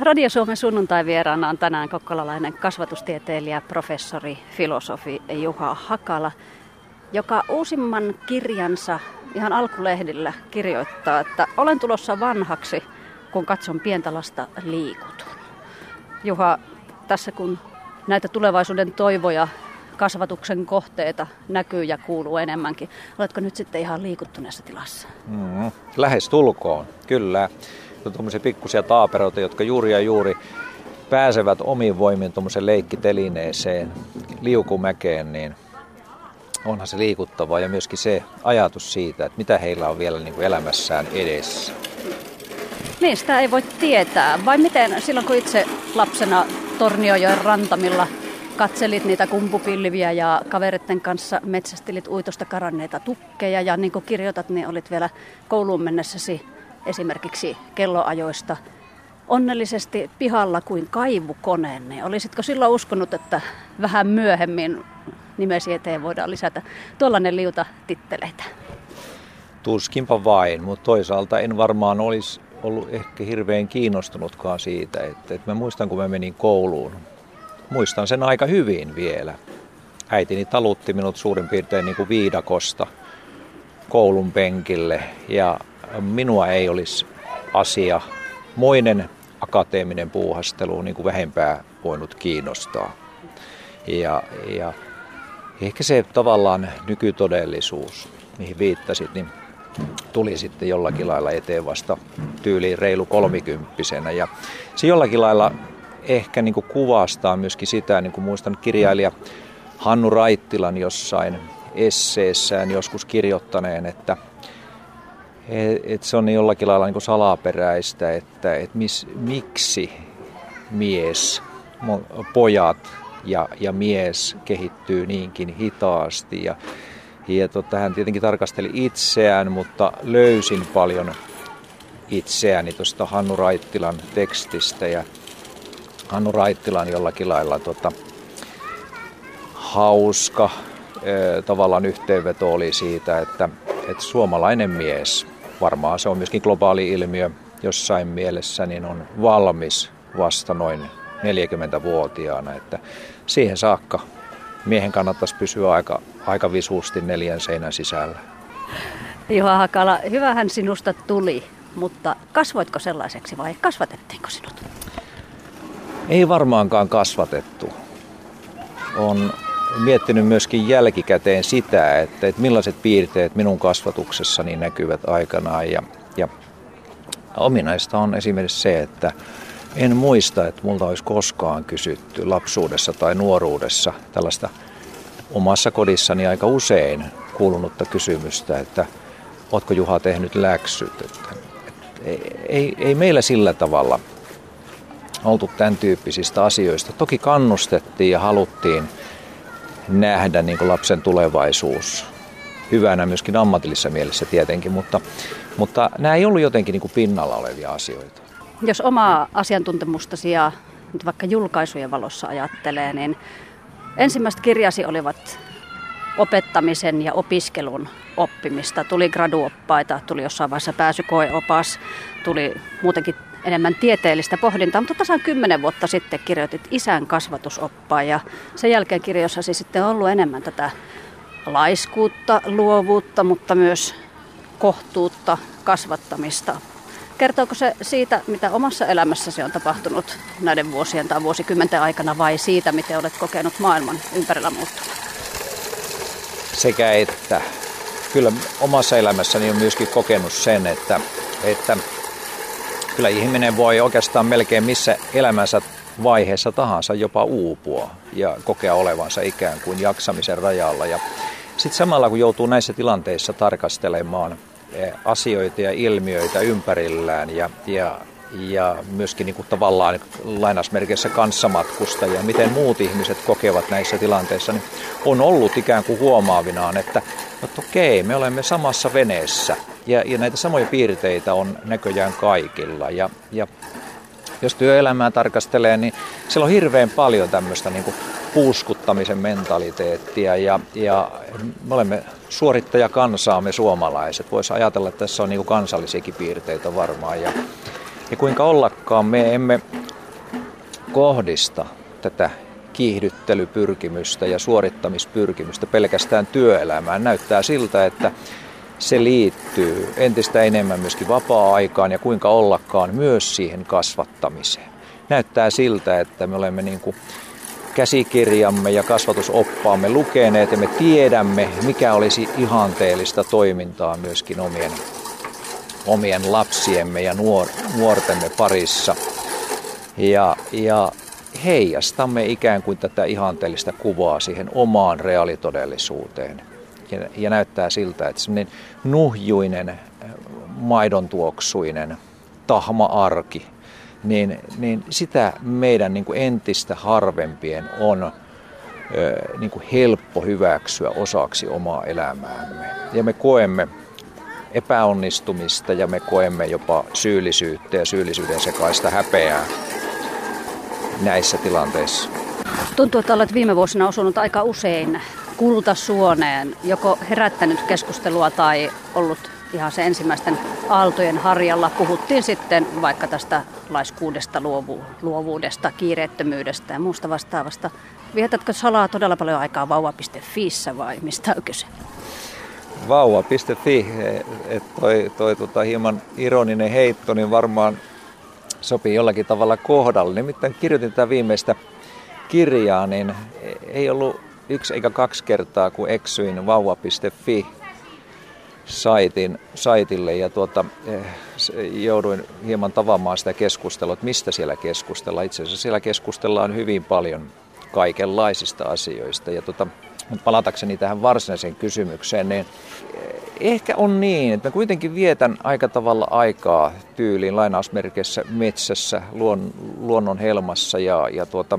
Radio Suomen sunnuntai-vieraana on tänään kokkolalainen kasvatustieteilijä, professori, filosofi Juha Hakala, joka uusimman kirjansa ihan alkulehdillä kirjoittaa, että olen tulossa vanhaksi, kun katson pientä lasta liikutun. Juha, tässä kun näitä tulevaisuuden toivoja, kasvatuksen kohteita näkyy ja kuuluu enemmänkin, oletko nyt sitten ihan liikuttuneessa tilassa? Mm, lähes tulkoon, kyllä tuommoisia pikkusia taaperoita, jotka juuri ja juuri pääsevät omiin voimiin tuommoiseen leikkitelineeseen, liukumäkeen, niin onhan se liikuttavaa ja myöskin se ajatus siitä, että mitä heillä on vielä niin kuin elämässään edessä. Niin, sitä ei voi tietää. Vai miten silloin kun itse lapsena Torniojoen rantamilla katselit niitä kumpupilviä ja kaveritten kanssa metsästelit uitosta karanneita tukkeja ja niin kuin kirjoitat, niin olit vielä kouluun mennessäsi esimerkiksi kelloajoista onnellisesti pihalla kuin kaivukoneen, niin olisitko silloin uskonut, että vähän myöhemmin nimesi eteen voidaan lisätä tuollainen liuta titteleitä? Tuskinpa vain, mutta toisaalta en varmaan olisi ollut ehkä hirveän kiinnostunutkaan siitä, että, että mä muistan kun mä menin kouluun. Muistan sen aika hyvin vielä. Äitini talutti minut suurin piirtein niin kuin viidakosta koulun penkille ja minua ei olisi asia, moinen akateeminen puuhastelu niin kuin vähempää voinut kiinnostaa. Ja, ja ehkä se tavallaan nykytodellisuus, mihin viittasit, niin tuli sitten jollakin lailla eteen vasta tyyliin reilu kolmikymppisenä. Ja se jollakin lailla ehkä niin kuin kuvastaa myöskin sitä, niin kuin muistan kirjailija Hannu Raittilan jossain esseessään joskus kirjoittaneen, että – et se on niin jollakin lailla niin salaperäistä, että et mis, miksi mies, pojat ja, ja mies kehittyy niinkin hitaasti. Ja, ja tota, hän tietenkin tarkasteli itseään, mutta löysin paljon itseäni tuosta Hannu Raittilan tekstistä. Ja Hannu Raittilan jollakin lailla tota, hauska tavallaan yhteenveto oli siitä, että, että suomalainen mies – varmaan se on myöskin globaali ilmiö jossain mielessä, niin on valmis vasta noin 40-vuotiaana. Että siihen saakka miehen kannattaisi pysyä aika, aika visuusti neljän seinän sisällä. Juha Hakala, hyvähän sinusta tuli, mutta kasvoitko sellaiseksi vai kasvatettiinko sinut? Ei varmaankaan kasvatettu. On miettinyt myöskin jälkikäteen sitä, että, että millaiset piirteet minun kasvatuksessani näkyvät aikanaan. Ja, ja ominaista on esimerkiksi se, että en muista, että multa olisi koskaan kysytty lapsuudessa tai nuoruudessa tällaista omassa kodissani aika usein kuulunutta kysymystä, että ootko Juha tehnyt läksyt. Että, että ei, ei meillä sillä tavalla oltu tämän tyyppisistä asioista. Toki kannustettiin ja haluttiin – nähdä niin kuin lapsen tulevaisuus hyvänä myöskin ammatillisessa mielessä tietenkin, mutta, mutta nämä ei ollut jotenkin niin kuin pinnalla olevia asioita. Jos omaa asiantuntemustasi ja nyt vaikka julkaisujen valossa ajattelee, niin ensimmäiset kirjasi olivat opettamisen ja opiskelun oppimista. Tuli graduoppaita, tuli jossain vaiheessa pääsykoeopas, tuli muutenkin enemmän tieteellistä pohdintaa, mutta tasan kymmenen vuotta sitten kirjoitit isän kasvatusoppaa ja sen jälkeen kirjoissasi sitten on ollut enemmän tätä laiskuutta, luovuutta, mutta myös kohtuutta, kasvattamista. Kertooko se siitä, mitä omassa elämässäsi on tapahtunut näiden vuosien tai vuosikymmenten aikana vai siitä, miten olet kokenut maailman ympärillä muuttunut? Sekä että. Kyllä omassa elämässäni on myöskin kokenut sen, että, että kyllä ihminen voi oikeastaan melkein missä elämänsä vaiheessa tahansa jopa uupua ja kokea olevansa ikään kuin jaksamisen rajalla. Ja sitten samalla kun joutuu näissä tilanteissa tarkastelemaan eh, asioita ja ilmiöitä ympärillään ja, ja, ja myöskin niin kuin tavallaan lainasmerkeissä kanssamatkustajia, miten muut ihmiset kokevat näissä tilanteissa, niin on ollut ikään kuin huomaavinaan, että, että okei, me olemme samassa veneessä ja, ja näitä samoja piirteitä on näköjään kaikilla. Ja, ja jos työelämää tarkastelee, niin siellä on hirveän paljon tämmöistä niin kuin puuskuttamisen mentaliteettia ja, ja me olemme suorittajakansaa me suomalaiset. Voisi ajatella, että tässä on niin kuin kansallisiakin piirteitä varmaan. Ja, ja kuinka ollakaan, me emme kohdista tätä kiihdyttelypyrkimystä ja suorittamispyrkimystä pelkästään työelämään. Näyttää siltä, että se liittyy entistä enemmän myöskin vapaa-aikaan ja kuinka ollakaan myös siihen kasvattamiseen. Näyttää siltä, että me olemme niin kuin käsikirjamme ja kasvatusoppaamme lukeneet ja me tiedämme, mikä olisi ihanteellista toimintaa myöskin omien, omien lapsiemme ja nuor, nuortemme parissa. Ja, ja heijastamme ikään kuin tätä ihanteellista kuvaa siihen omaan reaalitodellisuuteen. Ja, ja näyttää siltä, että semmoinen nuhjuinen, maidontuoksuinen, tahma arki – niin, niin sitä meidän niin kuin entistä harvempien on ö, niin kuin helppo hyväksyä osaksi omaa elämäämme. Ja me koemme epäonnistumista ja me koemme jopa syyllisyyttä ja syyllisyyden sekaista häpeää näissä tilanteissa. Tuntuu, että olet viime vuosina osunut aika usein kultasuoneen, joko herättänyt keskustelua tai ollut ihan se ensimmäisten aaltojen harjalla. Puhuttiin sitten vaikka tästä laiskuudesta, luovu, luovuudesta, kiireettömyydestä ja muusta vastaavasta. Vietätkö salaa todella paljon aikaa vauva.fiissä vai mistä on kyse? Vauva.fi, että toi, toi tota, hieman ironinen heitto, niin varmaan sopii jollakin tavalla kohdalle. Nimittäin kirjoitin tätä viimeistä kirjaa, niin ei ollut yksi eikä kaksi kertaa, kun eksyin vauva.fi saitin, saitille ja tuota, eh, jouduin hieman tavaamaan sitä keskustelua, että mistä siellä keskustellaan. Itse asiassa siellä keskustellaan hyvin paljon kaikenlaisista asioista. Ja tuota, mutta palatakseni tähän varsinaiseen kysymykseen, niin eh, ehkä on niin, että mä kuitenkin vietän aika tavalla aikaa tyyliin lainausmerkeissä metsässä, luon, luonnon helmassa ja, ja tuota,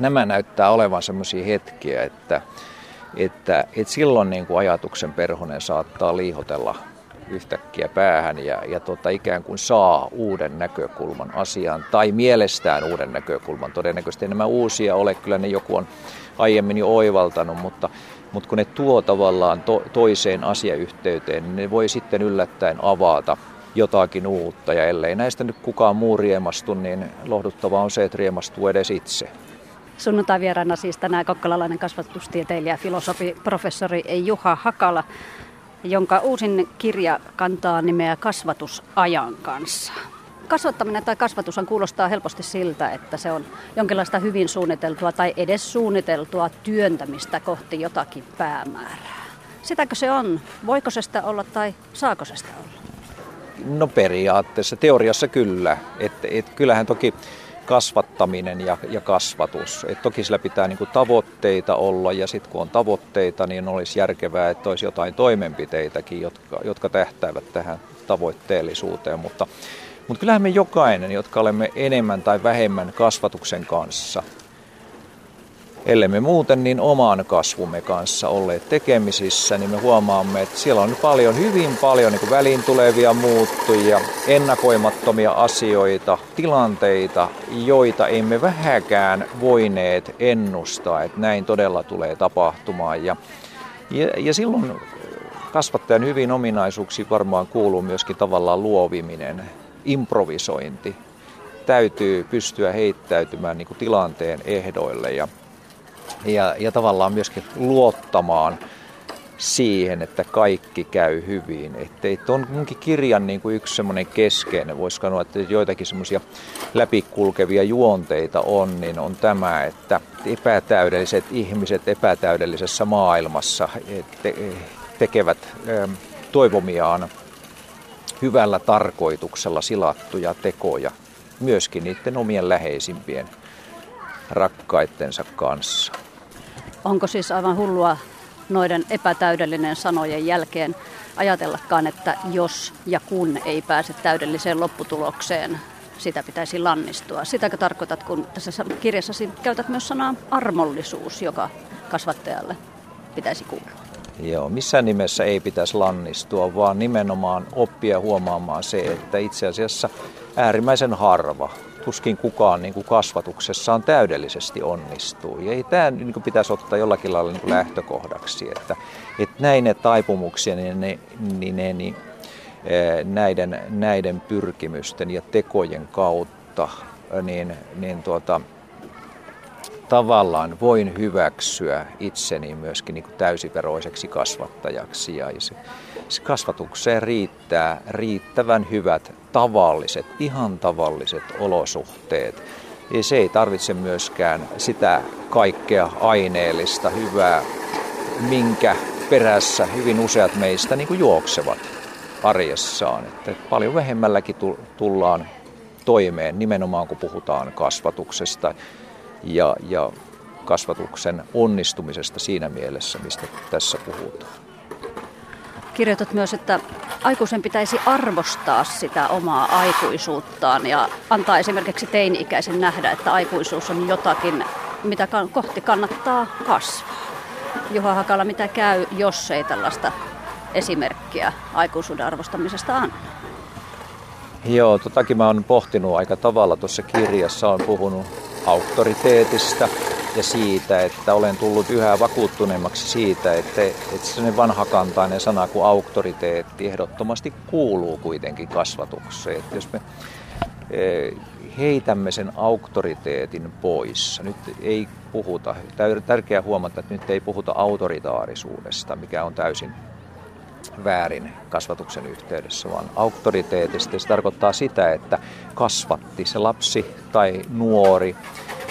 nämä näyttää olevan sellaisia hetkiä, että että, että silloin niin kuin ajatuksen perhonen saattaa liihotella yhtäkkiä päähän ja, ja tota, ikään kuin saa uuden näkökulman asiaan tai mielestään uuden näkökulman. Todennäköisesti nämä uusia ole, kyllä ne joku on aiemmin jo oivaltanut, mutta, mutta kun ne tuo tavallaan to, toiseen asiayhteyteen, niin ne voi sitten yllättäen avata jotakin uutta. Ja ellei näistä nyt kukaan muu riemastu, niin lohduttavaa on se, että riemastuu edes itse. Sunnuntai vieraana siis tänään kokkolalainen kasvatustieteilijä, filosofi, professori Juha Hakala, jonka uusin kirja kantaa nimeä Kasvatusajan kanssa. Kasvattaminen tai kasvatushan kuulostaa helposti siltä, että se on jonkinlaista hyvin suunniteltua tai edes suunniteltua työntämistä kohti jotakin päämäärää. Sitäkö se on? Voiko se sitä olla tai saako se sitä olla? No periaatteessa, teoriassa kyllä. Et, et kyllähän toki kasvattaminen ja, ja kasvatus. Et toki sillä pitää niin kuin tavoitteita olla ja sitten kun on tavoitteita, niin olisi järkevää, että olisi jotain toimenpiteitäkin, jotka, jotka tähtäävät tähän tavoitteellisuuteen. Mutta, mutta kyllähän me jokainen, jotka olemme enemmän tai vähemmän kasvatuksen kanssa, ellemme muuten niin oman kasvumme kanssa olleet tekemisissä, niin me huomaamme, että siellä on paljon, hyvin paljon niin väliin tulevia muuttujia, ennakoimattomia asioita, tilanteita, joita emme vähäkään voineet ennustaa, että näin todella tulee tapahtumaan. Ja, ja, ja silloin kasvattajan hyvin ominaisuuksiin varmaan kuuluu myöskin tavallaan luoviminen, improvisointi. Täytyy pystyä heittäytymään niin tilanteen ehdoille ja ja, ja tavallaan myöskin luottamaan siihen, että kaikki käy hyvin. Että tuon munkin kirjan niin kuin yksi semmoinen keskeinen, voisi sanoa, että joitakin semmoisia läpikulkevia juonteita on, niin on tämä, että epätäydelliset ihmiset epätäydellisessä maailmassa te- tekevät toivomiaan hyvällä tarkoituksella silattuja tekoja, myöskin niiden omien läheisimpien rakkaittensa kanssa. Onko siis aivan hullua noiden epätäydellinen sanojen jälkeen ajatellakaan, että jos ja kun ei pääse täydelliseen lopputulokseen, sitä pitäisi lannistua. Sitäkö tarkoitat, kun tässä kirjassasi käytät myös sanaa armollisuus, joka kasvattajalle pitäisi kuulua? Joo, missään nimessä ei pitäisi lannistua, vaan nimenomaan oppia huomaamaan se, että itse asiassa äärimmäisen harva tuskin kukaan niin kuin kasvatuksessaan täydellisesti onnistuu. Ja ei tämä niin kuin pitäisi ottaa jollakin lailla niin kuin lähtökohdaksi, että, että näin ne taipumuksia, niin, ne, niin, ne, niin näiden, näiden pyrkimysten ja tekojen kautta niin, niin tuota, tavallaan voin hyväksyä itseni myöskin niin kuin täysiveroiseksi kasvattajaksi. Ja se kasvatukseen riittää riittävän hyvät tavalliset, ihan tavalliset olosuhteet. Ja se ei tarvitse myöskään sitä kaikkea aineellista hyvää, minkä perässä hyvin useat meistä niin kuin juoksevat arjessaan. Että paljon vähemmälläkin tullaan toimeen nimenomaan kun puhutaan kasvatuksesta ja, ja kasvatuksen onnistumisesta siinä mielessä, mistä tässä puhutaan. Kirjoitat myös, että aikuisen pitäisi arvostaa sitä omaa aikuisuuttaan ja antaa esimerkiksi teini-ikäisen nähdä, että aikuisuus on jotakin, mitä kohti kannattaa kasvaa. Juha Hakala, mitä käy, jos ei tällaista esimerkkiä aikuisuuden arvostamisesta anna? Joo, totakin mä oon pohtinut aika tavalla tuossa kirjassa. on puhunut auktoriteetista ja siitä, että olen tullut yhä vakuuttuneemmaksi siitä, että, että sellainen vanhakantainen sana kuin auktoriteetti ehdottomasti kuuluu kuitenkin kasvatukseen. Että jos me e, heitämme sen auktoriteetin pois, nyt ei puhuta, tärkeää huomata, että nyt ei puhuta autoritaarisuudesta, mikä on täysin väärin kasvatuksen yhteydessä, vaan auktoriteetista. Se tarkoittaa sitä, että kasvatti se lapsi tai nuori,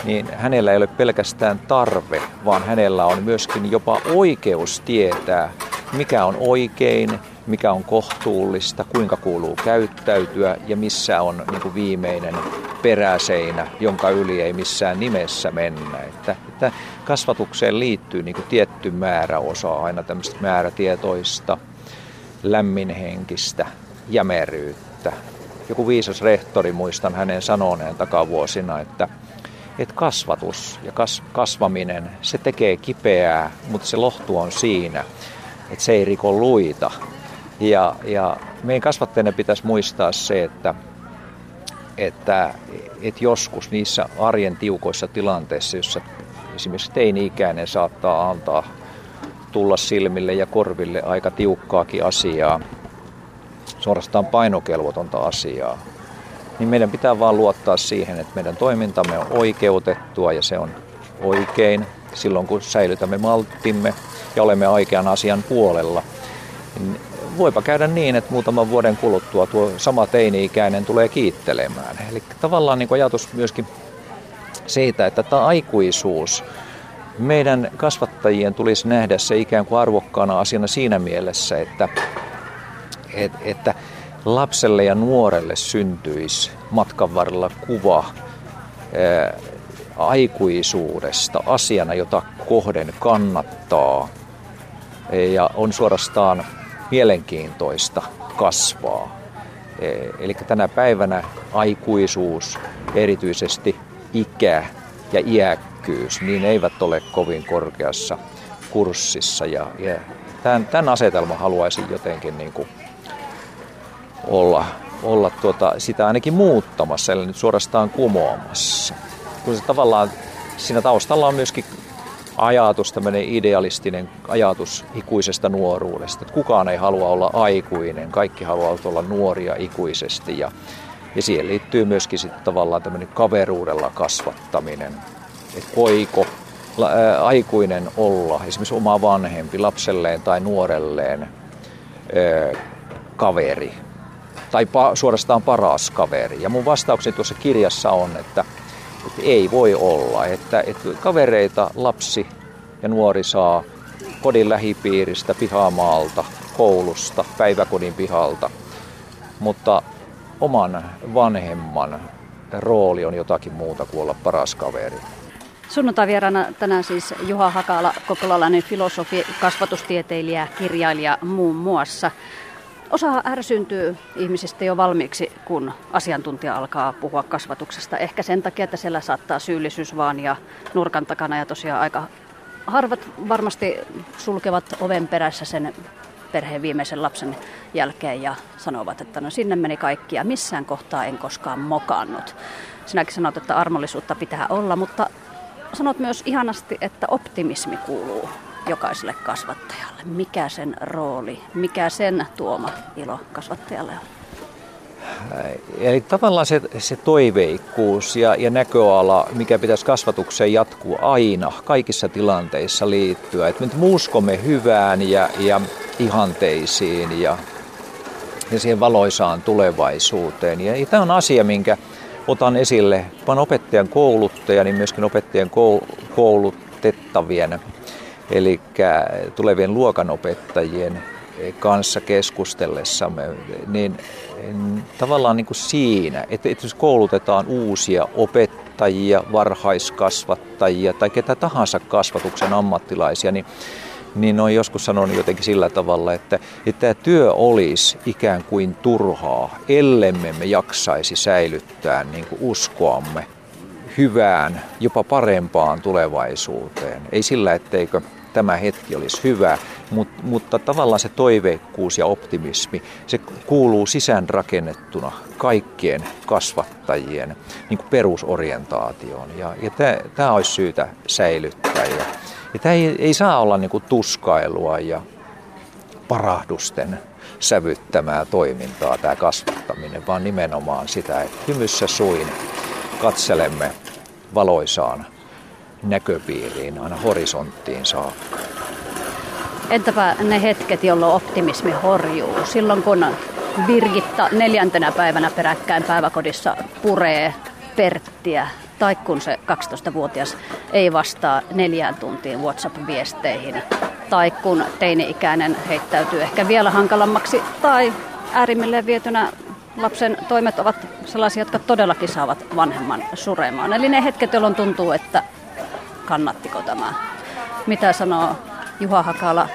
niin hänellä ei ole pelkästään tarve, vaan hänellä on myöskin jopa oikeus tietää, mikä on oikein, mikä on kohtuullista, kuinka kuuluu käyttäytyä ja missä on niin kuin viimeinen peräseinä, jonka yli ei missään nimessä mennä. Että, että kasvatukseen liittyy niin kuin tietty määrä osaa aina tämmöistä määrätietoista lämminhenkistä jämeryyttä. Joku viisas rehtori, muistan hänen sanoneen takavuosina, että, että kasvatus ja kas, kasvaminen, se tekee kipeää, mutta se lohtu on siinä, että se ei riko luita. Ja, ja meidän kasvattajana pitäisi muistaa se, että, että, että joskus niissä arjen tiukoissa tilanteissa, jossa esimerkiksi teini-ikäinen saattaa antaa tulla silmille ja korville aika tiukkaakin asiaa, suorastaan painokelvotonta asiaa, niin meidän pitää vaan luottaa siihen, että meidän toimintamme on oikeutettua ja se on oikein silloin, kun säilytämme malttimme ja olemme oikean asian puolella. Niin voipa käydä niin, että muutaman vuoden kuluttua tuo sama teini-ikäinen tulee kiittelemään. Eli tavallaan niin ajatus myöskin siitä, että tämä aikuisuus meidän kasvattajien tulisi nähdä se ikään kuin arvokkaana asiana siinä mielessä, että, että, että lapselle ja nuorelle syntyisi matkan varrella kuva ää, aikuisuudesta asiana, jota kohden kannattaa ja on suorastaan mielenkiintoista kasvaa. Eli tänä päivänä aikuisuus, erityisesti ikä ja iäkkyys, niin eivät ole kovin korkeassa kurssissa. Ja, ja tämän, tämän asetelman haluaisin jotenkin niin kuin olla, olla tuota, sitä ainakin muuttamassa, eli nyt suorastaan kumoamassa. Kun se tavallaan siinä taustalla on myöskin ajatus, tämmöinen idealistinen ajatus ikuisesta nuoruudesta. Että kukaan ei halua olla aikuinen, kaikki haluavat olla nuoria ikuisesti ja, ja siihen liittyy myöskin sitten tavallaan tämmöinen kaveruudella kasvattaminen että voiko aikuinen olla, esimerkiksi oma vanhempi, lapselleen tai nuorelleen kaveri tai pa, suorastaan paras kaveri. Ja mun vastaukseni tuossa kirjassa on, että, että ei voi olla, että, että kavereita lapsi ja nuori saa kodin lähipiiristä, pihamaalta, koulusta, päiväkodin pihalta, mutta oman vanhemman rooli on jotakin muuta kuin olla paras kaveri. Sunnuntai-vieraana tänään siis Juha Hakala, kokolalainen filosofi, kasvatustieteilijä, kirjailija muun muassa. Osa ärsyntyy ihmisistä jo valmiiksi, kun asiantuntija alkaa puhua kasvatuksesta. Ehkä sen takia, että siellä saattaa syyllisyys vaan ja nurkan takana ja tosiaan aika harvat varmasti sulkevat oven perässä sen perheen viimeisen lapsen jälkeen ja sanovat, että no sinne meni kaikki ja missään kohtaa en koskaan mokannut. Sinäkin sanot, että armollisuutta pitää olla, mutta sanot myös ihanasti, että optimismi kuuluu jokaiselle kasvattajalle. Mikä sen rooli, mikä sen tuoma ilo kasvattajalle on? Eli tavallaan se, se toiveikkuus ja, ja näköala, mikä pitäisi kasvatukseen jatkuu aina, kaikissa tilanteissa liittyä. Että me uskomme hyvään ja, ja ihanteisiin ja, ja siihen valoisaan tulevaisuuteen. Ja, ja tämä on asia, minkä otan esille vain opettajan niin myöskin opettajien koulutettavien, eli tulevien luokanopettajien kanssa keskustellessamme, niin tavallaan niin kuin siinä, että, jos koulutetaan uusia opettajia, varhaiskasvattajia tai ketä tahansa kasvatuksen ammattilaisia, niin niin on joskus sanonut jotenkin sillä tavalla, että, että tämä työ olisi ikään kuin turhaa, ellemme me jaksaisi säilyttää niin kuin uskoamme hyvään, jopa parempaan tulevaisuuteen. Ei sillä, etteikö tämä hetki olisi hyvä, mutta, mutta tavallaan se toiveikkuus ja optimismi, se kuuluu sisäänrakennettuna kaikkien kasvattajien niin kuin perusorientaatioon. Ja, ja tämä olisi syytä säilyttää. Ja, ja tämä ei, ei saa olla niin kuin tuskailua ja parahdusten sävyttämää toimintaa tämä kasvattaminen, vaan nimenomaan sitä, että hymyssä suin katselemme valoisaan näköpiiriin aina horisonttiin saakka. Entäpä ne hetket, jolloin optimismi horjuu? Silloin kun Birgitta neljäntenä päivänä peräkkäin päiväkodissa puree Perttiä, tai kun se 12-vuotias ei vastaa neljään tuntiin WhatsApp-viesteihin, tai kun teini-ikäinen heittäytyy ehkä vielä hankalammaksi, tai äärimmilleen vietynä lapsen toimet ovat sellaisia, jotka todellakin saavat vanhemman suremaan. Eli ne hetket, jolloin tuntuu, että kannattiko tämä. Mitä sanoo Juha Hakala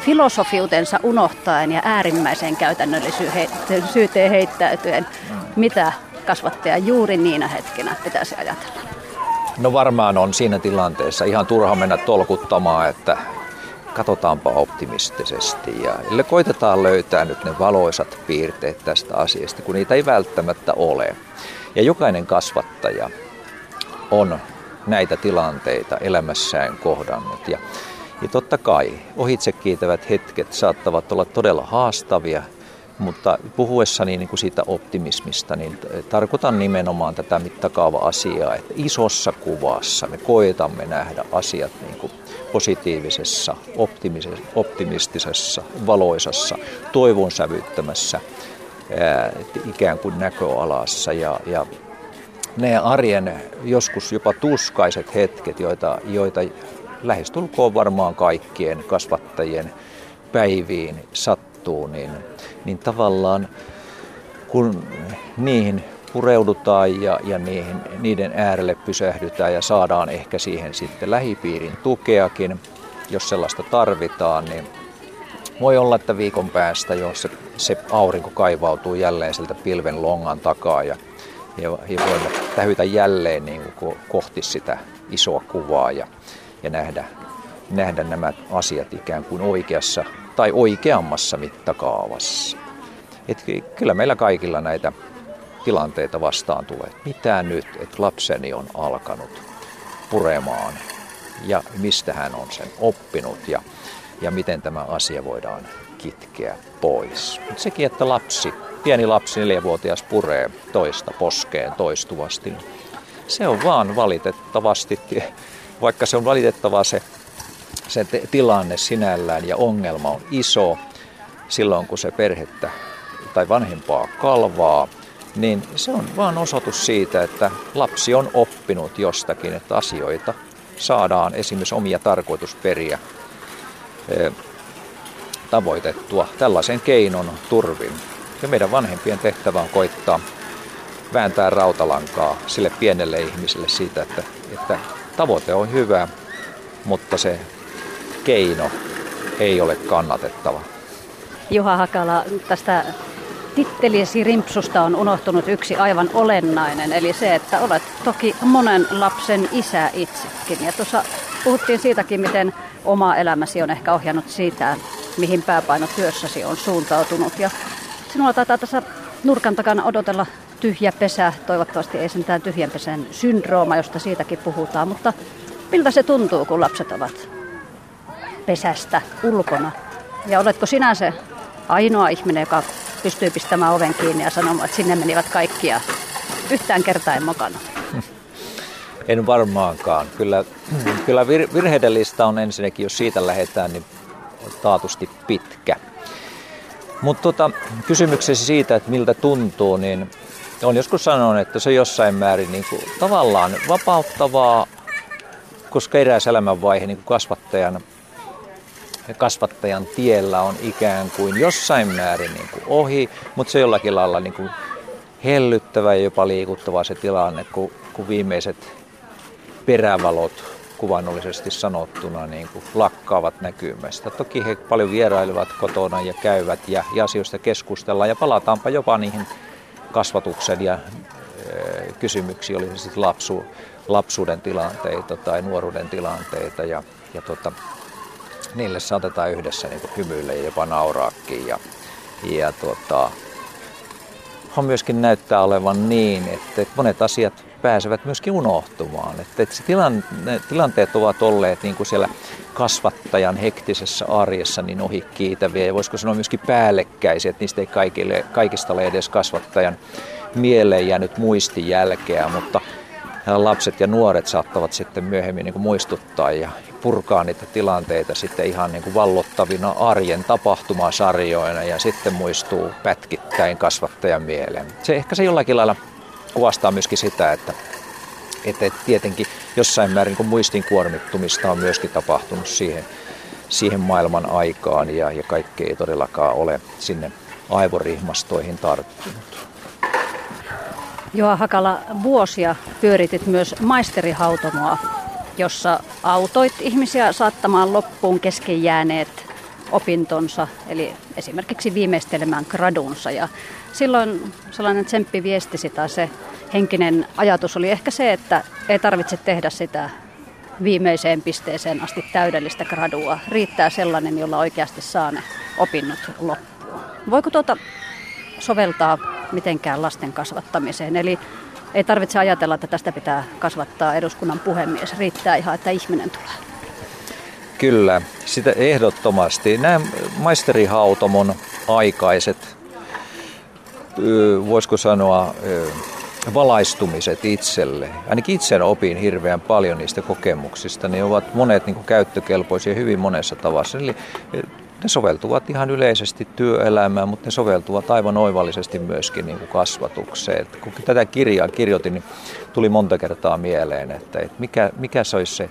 filosofiutensa unohtaen ja äärimmäiseen käytännöllisyyteen heittäytyen. Mitä kasvattaja juuri niinä hetkinä pitäisi ajatella? No varmaan on siinä tilanteessa ihan turha mennä tolkuttamaan, että katsotaanpa optimistisesti ja koitetaan löytää nyt ne valoisat piirteet tästä asiasta, kun niitä ei välttämättä ole. Ja jokainen kasvattaja on näitä tilanteita elämässään kohdannut. Ja, ja totta kai ohitse kiitävät hetket saattavat olla todella haastavia, mutta puhuessani niin kuin siitä optimismista, niin tarkoitan nimenomaan tätä mittakaava-asiaa, että isossa kuvassa me koetamme nähdä asiat niin kuin positiivisessa, optimistisessa, valoisassa, toivon sävyttämässä ää, ikään kuin näköalassa. Ja, ja ne arjen joskus jopa tuskaiset hetket, joita, joita lähestulkoon varmaan kaikkien kasvattajien päiviin sattuu, niin, niin tavallaan kun niihin pureudutaan ja, ja niihin, niiden äärelle pysähdytään ja saadaan ehkä siihen sitten lähipiirin tukeakin, jos sellaista tarvitaan, niin voi olla, että viikon päästä, jos se, se aurinko kaivautuu jälleen sieltä pilven longan takaa ja ja, ja voimme tähytä jälleen niin kuin kohti sitä isoa kuvaa ja, ja nähdä, nähdä nämä asiat ikään kuin oikeassa tai oikeammassa mittakaavassa. Et kyllä meillä kaikilla näitä tilanteita vastaan tulee. Mitä nyt, että lapseni on alkanut puremaan ja mistä hän on sen oppinut ja, ja miten tämä asia voidaan kitkeä pois. Mut sekin, että lapsi pieni lapsi, neljävuotias, puree toista poskeen toistuvasti. Se on vaan valitettavasti, vaikka se on valitettava se, se tilanne sinällään ja ongelma on iso, silloin kun se perhettä tai vanhempaa kalvaa, niin se on vaan osoitus siitä, että lapsi on oppinut jostakin, että asioita saadaan esimerkiksi omia tarkoitusperiä eh, tavoitettua tällaisen keinon turvin. Ja meidän vanhempien tehtävä on koittaa vääntää rautalankaa sille pienelle ihmiselle siitä, että, että tavoite on hyvä, mutta se keino ei ole kannatettava. Juha Hakala, tästä tittelisi rimpsusta on unohtunut yksi aivan olennainen, eli se, että olet toki monen lapsen isä itsekin. Ja tuossa puhuttiin siitäkin, miten oma elämäsi on ehkä ohjannut siitä, mihin pääpaino työssäsi on suuntautunut. Ja Sinulla taitaa tässä nurkan takana odotella tyhjä pesä. Toivottavasti ei sentään tyhjän pesän syndrooma, josta siitäkin puhutaan. Mutta miltä se tuntuu, kun lapset ovat pesästä ulkona? Ja oletko sinä se ainoa ihminen, joka pystyy pistämään oven kiinni ja sanomaan, että sinne menivät kaikki ja yhtään kertaa en mokannut. En varmaankaan. Kyllä, kyllä virheiden lista on ensinnäkin, jos siitä lähdetään, niin taatusti pitkä. Mutta tota, kysymyksesi siitä, että miltä tuntuu, niin on joskus sanonut, että se on jossain määrin niin kuin, tavallaan vapauttavaa, koska eräs elämänvaihe niin kuin kasvattajan, kasvattajan tiellä on ikään kuin jossain määrin niin kuin ohi, mutta se jollakin lailla niin kuin hellyttävä ja jopa liikuttava se tilanne, kun, kun viimeiset perävalot kuvannollisesti sanottuna niin kuin lakkaavat näkymästä. Toki he paljon vierailevat kotona ja käyvät ja, ja asioista keskustellaan. Ja palataanpa jopa niihin kasvatuksen ja e, kysymyksiin, oli se sitten lapsu, lapsuuden tilanteita tai nuoruuden tilanteita. Ja, ja tota, niille saatetaan yhdessä niin hymyillä ja jopa nauraakin. Ja, ja tota, on myöskin näyttää olevan niin, että monet asiat pääsevät myöskin unohtumaan. Että, että se tilan, tilanteet ovat olleet niin kuin siellä kasvattajan hektisessä arjessa niin ohi kiitäviä ja voisiko sanoa myöskin päällekkäisiä, että niistä ei kaikille, kaikista ole edes kasvattajan mieleen jäänyt muistijälkeä, mutta lapset ja nuoret saattavat sitten myöhemmin niin kuin muistuttaa ja purkaa niitä tilanteita sitten ihan niin kuin vallottavina arjen tapahtumasarjoina ja sitten muistuu pätkittäin kasvattajan mieleen. Se ehkä se jollakin lailla kuvastaa myöskin sitä, että, että tietenkin jossain määrin kun muistin kuormittumista on myöskin tapahtunut siihen, siihen maailman aikaan ja, ja kaikki ei todellakaan ole sinne aivorihmastoihin tarttunut. Joa Hakala, vuosia pyöritit myös maisterihautomoa, jossa autoit ihmisiä saattamaan loppuun kesken jääneet opintonsa, eli esimerkiksi viimeistelemään gradunsa. Ja silloin sellainen tsemppiviestisi tai se henkinen ajatus oli ehkä se, että ei tarvitse tehdä sitä viimeiseen pisteeseen asti täydellistä gradua. Riittää sellainen, jolla oikeasti saa ne opinnot loppuun. Voiko tuota soveltaa mitenkään lasten kasvattamiseen? Eli ei tarvitse ajatella, että tästä pitää kasvattaa eduskunnan puhemies. Riittää ihan, että ihminen tulee. Kyllä, sitä ehdottomasti. Nämä maisterihautomon aikaiset, voisiko sanoa, valaistumiset itselle. Ainakin itse opin hirveän paljon niistä kokemuksista. Ne ovat monet niin kuin, käyttökelpoisia hyvin monessa tavassa. Eli ne soveltuvat ihan yleisesti työelämään, mutta ne soveltuvat aivan oivallisesti myöskin niin kuin kasvatukseen. Kun tätä kirjaa kirjoitin, niin tuli monta kertaa mieleen, että, mikä, mikä se olisi se,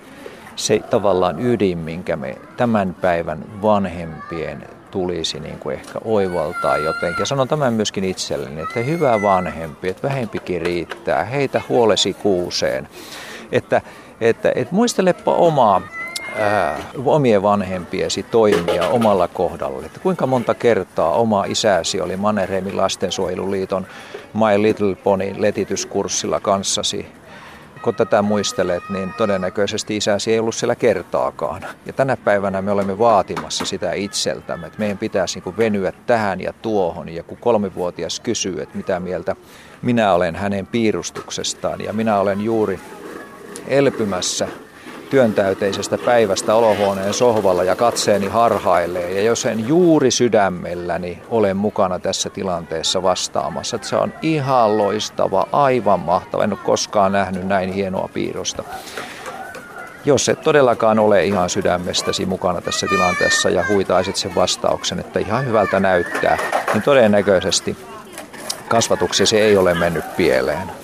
se tavallaan ydin, minkä me tämän päivän vanhempien tulisi niin kuin ehkä oivaltaa jotenkin. Ja sanon tämän myöskin itselleni, että hyvä vanhempi, että vähempikin riittää, heitä huolesi kuuseen. Että, että, että muistelepa omaa ää, omien vanhempiesi toimia omalla kohdalla. Että kuinka monta kertaa oma isäsi oli Mannerheimin lastensuojeluliiton My Little Pony letityskurssilla kanssasi kun tätä muistelet, niin todennäköisesti isäsi ei ollut siellä kertaakaan. Ja tänä päivänä me olemme vaatimassa sitä itseltämme, että meidän pitäisi niin venyä tähän ja tuohon. Ja kun kolmivuotias kysyy, että mitä mieltä minä olen hänen piirustuksestaan ja minä olen juuri elpymässä työntäyteisestä päivästä olohuoneen sohvalla ja katseeni harhailee. Ja jos en juuri sydämelläni ole mukana tässä tilanteessa vastaamassa, että se on ihan loistava, aivan mahtava. En ole koskaan nähnyt näin hienoa piirrosta. Jos et todellakaan ole ihan sydämestäsi mukana tässä tilanteessa ja huitaisit sen vastauksen, että ihan hyvältä näyttää, niin todennäköisesti kasvatuksesi ei ole mennyt pieleen.